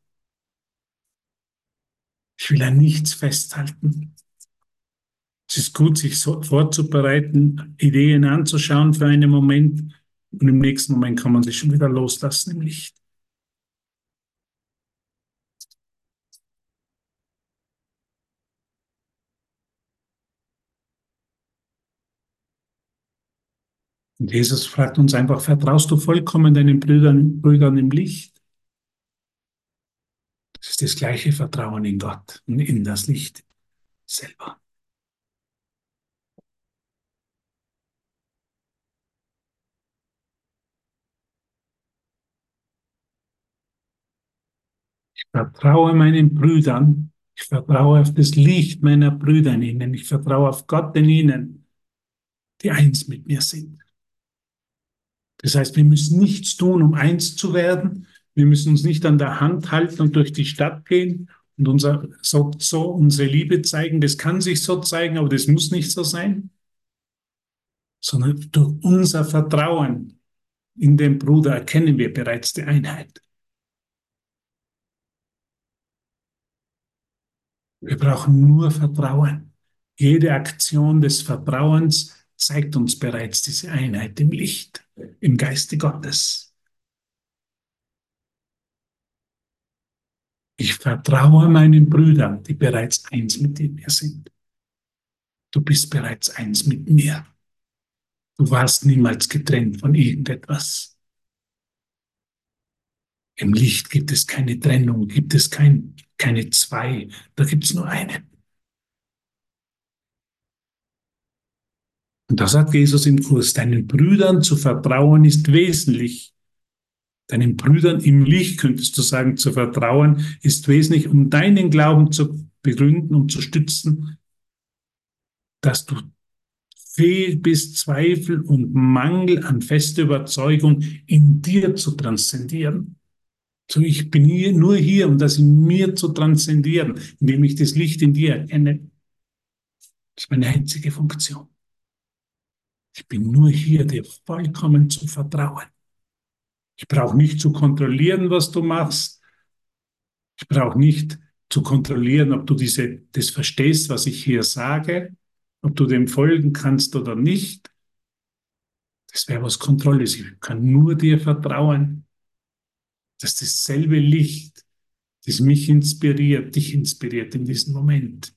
Ich will an nichts festhalten. Es ist gut, sich so vorzubereiten, Ideen anzuschauen für einen Moment und im nächsten Moment kann man sich schon wieder loslassen im Licht. Und Jesus fragt uns einfach, vertraust du vollkommen deinen Brüdern, Brüdern im Licht? Das ist das gleiche Vertrauen in Gott und in das Licht selber. Vertraue meinen Brüdern Ich vertraue auf das Licht meiner Brüder in ihnen. Ich vertraue auf Gott in ihnen, die eins mit mir sind. Das heißt, wir müssen nichts tun, um eins zu werden. Wir müssen uns nicht an der Hand halten und durch die Stadt gehen und unser, so, so unsere Liebe zeigen. Das kann sich so zeigen, aber das muss nicht so sein. Sondern durch unser Vertrauen in den Bruder erkennen wir bereits die Einheit. Wir brauchen nur Vertrauen. Jede Aktion des Vertrauens zeigt uns bereits diese Einheit im Licht, im Geiste Gottes. Ich vertraue meinen Brüdern, die bereits eins mit mir sind. Du bist bereits eins mit mir. Du warst niemals getrennt von irgendetwas. Im Licht gibt es keine Trennung, gibt es kein, keine zwei, da gibt es nur eine. Und da sagt Jesus im Kurs, deinen Brüdern zu vertrauen ist wesentlich. Deinen Brüdern im Licht, könntest du sagen, zu vertrauen ist wesentlich, um deinen Glauben zu begründen und zu stützen, dass du fähig bist, Zweifel und Mangel an fester Überzeugung in dir zu transzendieren. So, ich bin hier, nur hier, um das in mir zu transzendieren, indem ich das Licht in dir erkenne. Das ist meine einzige Funktion. Ich bin nur hier, dir vollkommen zu vertrauen. Ich brauche nicht zu kontrollieren, was du machst. Ich brauche nicht zu kontrollieren, ob du diese, das verstehst, was ich hier sage, ob du dem folgen kannst oder nicht. Das wäre was Kontrolles. Ich kann nur dir vertrauen dass dasselbe Licht, das mich inspiriert, dich inspiriert in diesem Moment,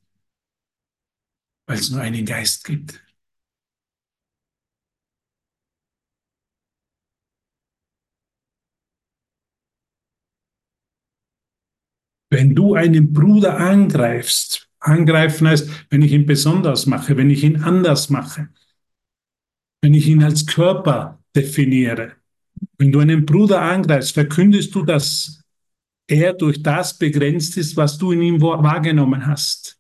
weil es nur einen Geist gibt. Wenn du einen Bruder angreifst, angreifen heißt, wenn ich ihn besonders mache, wenn ich ihn anders mache, wenn ich ihn als Körper definiere, wenn du einen Bruder angreifst, verkündest du, dass er durch das begrenzt ist, was du in ihm wahrgenommen hast.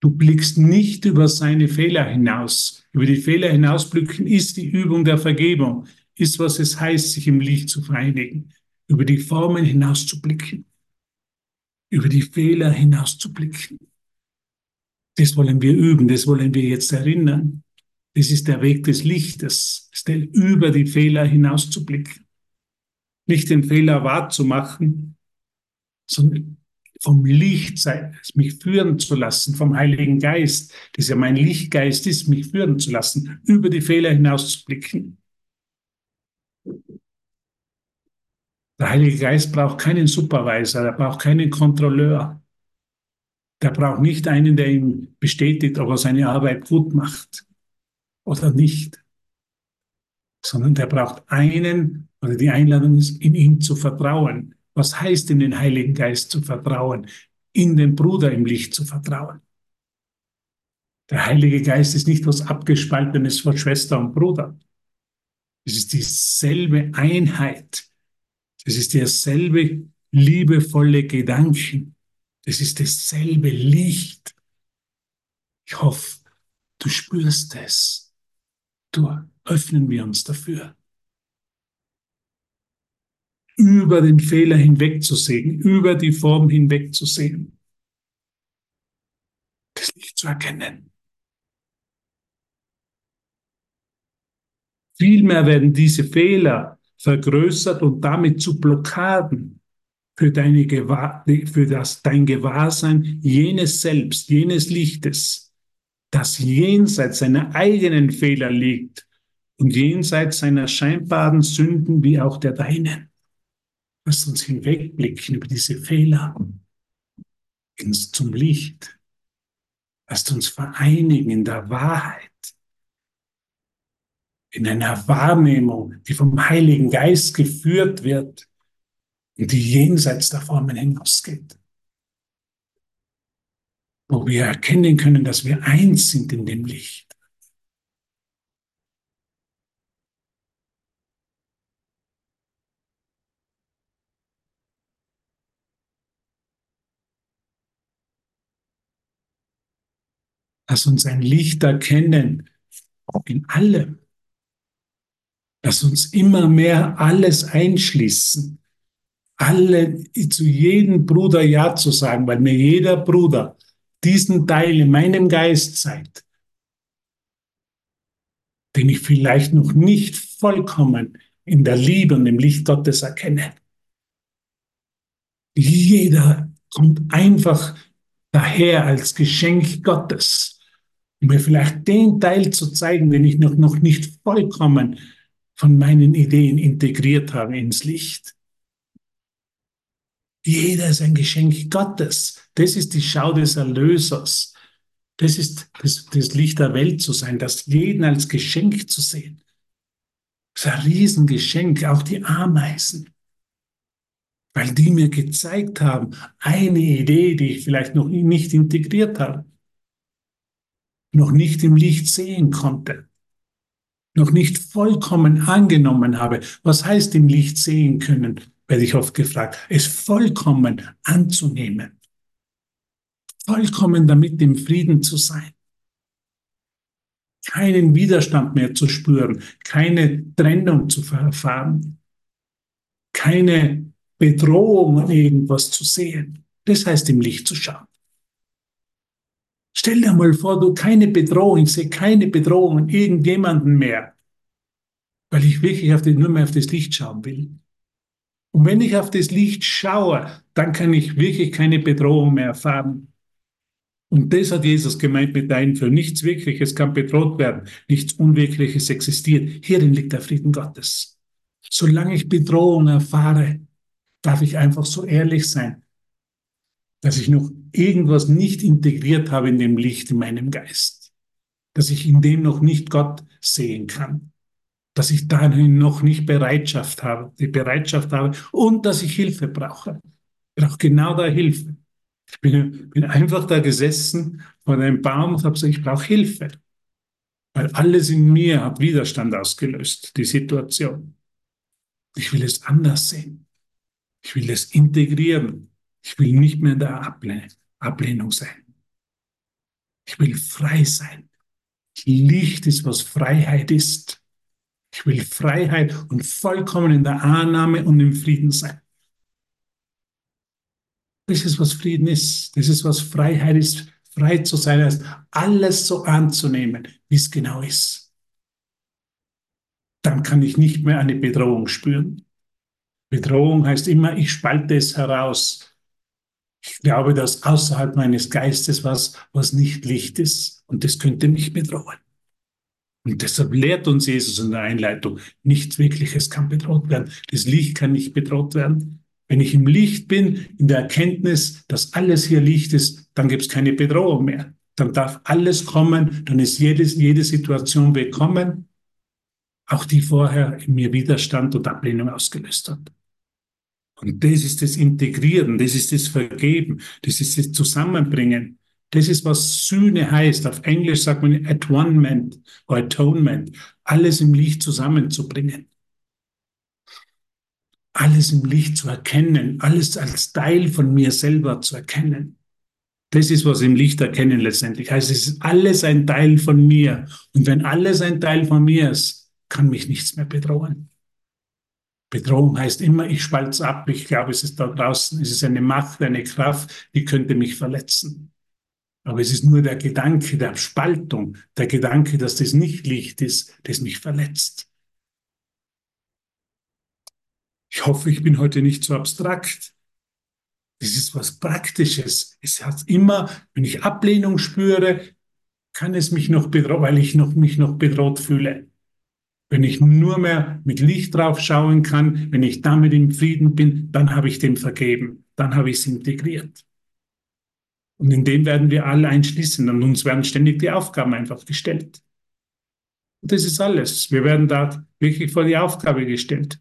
Du blickst nicht über seine Fehler hinaus. Über die Fehler hinausblicken ist die Übung der Vergebung, ist, was es heißt, sich im Licht zu vereinigen. Über die Formen hinauszublicken. Über die Fehler hinauszublicken. Das wollen wir üben, das wollen wir jetzt erinnern. Das ist der Weg des Lichtes, über die Fehler hinauszublicken. Nicht den Fehler wahrzumachen, sondern vom Licht sein, mich führen zu lassen, vom Heiligen Geist, das ja mein Lichtgeist ist, mich führen zu lassen, über die Fehler hinauszublicken. Der Heilige Geist braucht keinen Supervisor, er braucht keinen Kontrolleur. Der braucht nicht einen, der ihm bestätigt, ob er seine Arbeit gut macht oder nicht, sondern der braucht einen, oder die Einladung ist, in ihn zu vertrauen. Was heißt in den Heiligen Geist zu vertrauen? In den Bruder im Licht zu vertrauen. Der Heilige Geist ist nicht was Abgespaltenes von Schwester und Bruder. Es ist dieselbe Einheit. Es ist derselbe liebevolle Gedanken. Es ist dasselbe Licht. Ich hoffe, du spürst es durch öffnen wir uns dafür. Über den Fehler hinwegzusehen, über die Form hinwegzusehen. Das Licht zu erkennen. Vielmehr werden diese Fehler vergrößert und damit zu Blockaden für, deine für das, dein Gewahrsein jenes Selbst, jenes Lichtes, das jenseits seiner eigenen Fehler liegt und jenseits seiner scheinbaren Sünden wie auch der deinen. Lass uns hinwegblicken über diese Fehler ins, zum Licht. Lasst uns vereinigen in der Wahrheit, in einer Wahrnehmung, die vom Heiligen Geist geführt wird und die jenseits der Formen hinausgeht wo wir erkennen können, dass wir eins sind in dem Licht. Lass uns ein Licht erkennen in allem. Lass uns immer mehr alles einschließen. Alle, zu jedem Bruder Ja zu sagen, weil mir jeder Bruder diesen Teil in meinem Geist zeigt, den ich vielleicht noch nicht vollkommen in der Liebe und im Licht Gottes erkenne. Jeder kommt einfach daher als Geschenk Gottes, um mir vielleicht den Teil zu zeigen, den ich noch, noch nicht vollkommen von meinen Ideen integriert habe ins Licht. Jeder ist ein Geschenk Gottes. Das ist die Schau des Erlösers. Das ist das, das Licht der Welt zu sein, das jeden als Geschenk zu sehen. Das ist ein Riesengeschenk, auch die Ameisen. Weil die mir gezeigt haben, eine Idee, die ich vielleicht noch nicht integriert habe, noch nicht im Licht sehen konnte, noch nicht vollkommen angenommen habe. Was heißt im Licht sehen können, werde ich oft gefragt. Es vollkommen anzunehmen vollkommen damit im Frieden zu sein. Keinen Widerstand mehr zu spüren, keine Trennung zu erfahren, keine Bedrohung an irgendwas zu sehen. Das heißt, im Licht zu schauen. Stell dir mal vor, du keine Bedrohung, ich sehe keine Bedrohung an irgendjemanden mehr, weil ich wirklich auf die, nur mehr auf das Licht schauen will. Und wenn ich auf das Licht schaue, dann kann ich wirklich keine Bedrohung mehr erfahren. Und das hat Jesus gemeint mit deinen für nichts Wirkliches kann bedroht werden, nichts Unwirkliches existiert. Hierin liegt der Frieden Gottes. Solange ich Bedrohung erfahre, darf ich einfach so ehrlich sein, dass ich noch irgendwas nicht integriert habe in dem Licht in meinem Geist, dass ich in dem noch nicht Gott sehen kann, dass ich dahin noch nicht Bereitschaft habe, die Bereitschaft habe und dass ich Hilfe brauche. Ich brauche genau da Hilfe. Ich bin, bin einfach da gesessen vor einem Baum und habe gesagt, ich brauche Hilfe. Weil alles in mir hat Widerstand ausgelöst, die Situation. Ich will es anders sehen. Ich will es integrieren. Ich will nicht mehr in der Ablehnung, Ablehnung sein. Ich will frei sein. Licht ist, was Freiheit ist. Ich will Freiheit und vollkommen in der Annahme und im Frieden sein. Das ist, was Frieden ist. Das ist, was Freiheit ist. Frei zu sein heißt, alles so anzunehmen, wie es genau ist. Dann kann ich nicht mehr eine Bedrohung spüren. Bedrohung heißt immer, ich spalte es heraus. Ich glaube, dass außerhalb meines Geistes was, was nicht Licht ist und das könnte mich bedrohen. Und deshalb lehrt uns Jesus in der Einleitung, nichts Wirkliches kann bedroht werden. Das Licht kann nicht bedroht werden. Wenn ich im Licht bin, in der Erkenntnis, dass alles hier Licht ist, dann gibt es keine Bedrohung mehr. Dann darf alles kommen, dann ist jedes, jede Situation willkommen, auch die vorher in mir Widerstand und Ablehnung ausgelöst hat. Und das ist das Integrieren, das ist das Vergeben, das ist das Zusammenbringen. Das ist, was Sühne heißt. Auf Englisch sagt man Atonement oder Atonement. Alles im Licht zusammenzubringen alles im Licht zu erkennen, alles als Teil von mir selber zu erkennen. Das ist, was im Licht erkennen letztendlich heißt. Es ist alles ein Teil von mir. Und wenn alles ein Teil von mir ist, kann mich nichts mehr bedrohen. Bedrohung heißt immer, ich spalte es ab. Ich glaube, es ist da draußen, es ist eine Macht, eine Kraft, die könnte mich verletzen. Aber es ist nur der Gedanke der Spaltung, der Gedanke, dass das nicht Licht ist, das mich verletzt. Ich hoffe, ich bin heute nicht so abstrakt. Das ist was Praktisches. Es hat immer, wenn ich Ablehnung spüre, kann es mich noch bedrohen, weil ich noch, mich noch bedroht fühle. Wenn ich nur mehr mit Licht drauf schauen kann, wenn ich damit im Frieden bin, dann habe ich dem vergeben. Dann habe ich es integriert. Und in dem werden wir alle einschließen und uns werden ständig die Aufgaben einfach gestellt. Und das ist alles. Wir werden da wirklich vor die Aufgabe gestellt.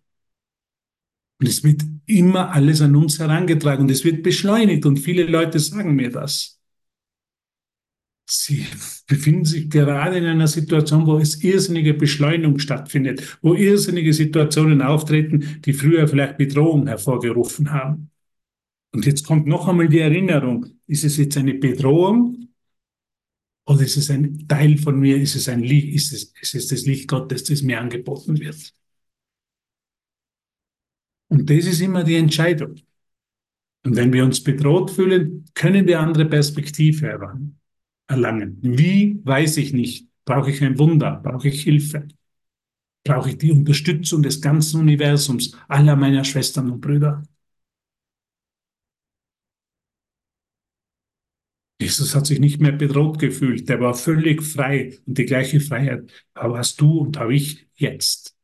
Und es wird immer alles an uns herangetragen und es wird beschleunigt und viele Leute sagen mir das. Sie [laughs] befinden sich gerade in einer Situation, wo es irrsinnige Beschleunigung stattfindet, wo irrsinnige Situationen auftreten, die früher vielleicht Bedrohung hervorgerufen haben. Und jetzt kommt noch einmal die Erinnerung, ist es jetzt eine Bedrohung Oder ist es ein Teil von mir? Ist es, ein Licht, ist es, ist es das Licht Gottes, das mir angeboten wird? Und das ist immer die Entscheidung. Und wenn wir uns bedroht fühlen, können wir andere Perspektive erlangen. Wie, weiß ich nicht. Brauche ich ein Wunder? Brauche ich Hilfe? Brauche ich die Unterstützung des ganzen Universums, aller meiner Schwestern und Brüder? Jesus hat sich nicht mehr bedroht gefühlt. Er war völlig frei und die gleiche Freiheit hast du und habe ich jetzt.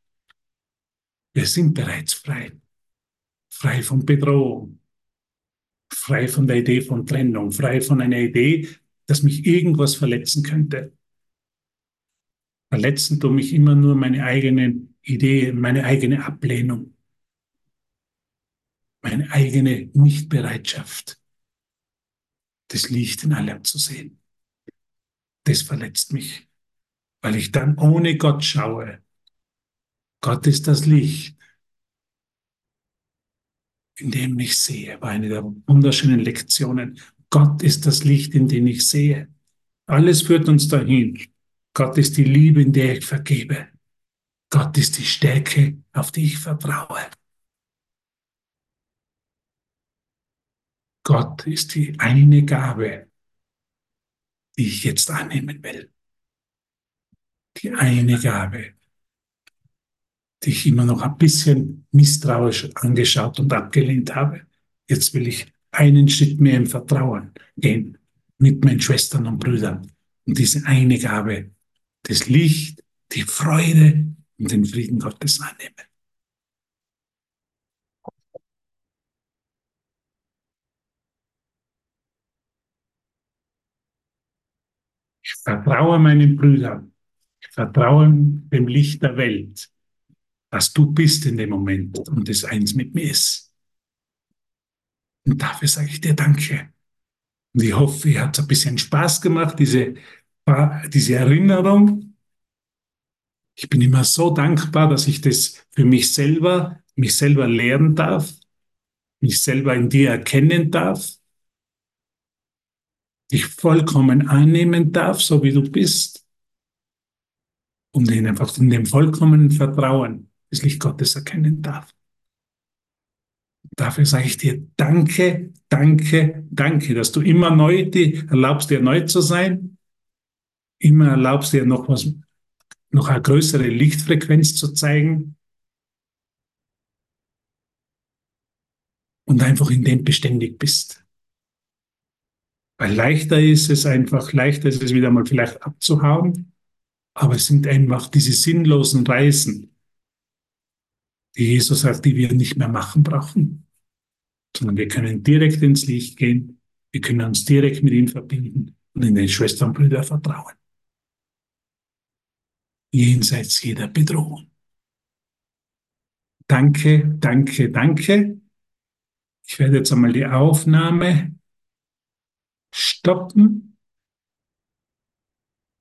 Wir sind bereits frei. Frei von Bedrohung. Frei von der Idee von Trennung. Frei von einer Idee, dass mich irgendwas verletzen könnte. Verletzen tue mich immer nur meine eigenen Ideen, meine eigene Ablehnung. Meine eigene Nichtbereitschaft das Licht in allem zu sehen. Das verletzt mich, weil ich dann ohne Gott schaue. Gott ist das Licht, in dem ich sehe, war eine der wunderschönen Lektionen. Gott ist das Licht, in dem ich sehe. Alles führt uns dahin. Gott ist die Liebe, in der ich vergebe. Gott ist die Stärke, auf die ich vertraue. Gott ist die eine Gabe, die ich jetzt annehmen will. Die eine Gabe, die ich immer noch ein bisschen misstrauisch angeschaut und abgelehnt habe. Jetzt will ich einen Schritt mehr im Vertrauen gehen mit meinen Schwestern und Brüdern und diese eine Gabe, das Licht, die Freude und den Frieden Gottes annehmen. Vertraue meinen Brüdern. Ich vertraue dem Licht der Welt, was du bist in dem Moment und es eins mit mir ist. Und dafür sage ich dir Danke. Und ich hoffe, ihr habt ein bisschen Spaß gemacht, diese, diese Erinnerung. Ich bin immer so dankbar, dass ich das für mich selber, mich selber lernen darf, mich selber in dir erkennen darf dich vollkommen annehmen darf, so wie du bist, und den einfach in dem vollkommenen Vertrauen des Licht Gottes erkennen darf. Dafür sage ich dir danke, danke, danke, dass du immer neu die, erlaubst dir neu zu sein, immer erlaubst dir noch was, noch eine größere Lichtfrequenz zu zeigen und einfach in dem beständig bist. Weil leichter ist es einfach, leichter ist es wieder mal vielleicht abzuhauen, aber es sind einfach diese sinnlosen Reisen, die Jesus sagt, die wir nicht mehr machen brauchen, sondern wir können direkt ins Licht gehen, wir können uns direkt mit ihm verbinden und in den Schwestern und Brüder vertrauen. Jenseits jeder Bedrohung. Danke, danke, danke. Ich werde jetzt einmal die Aufnahme stoppen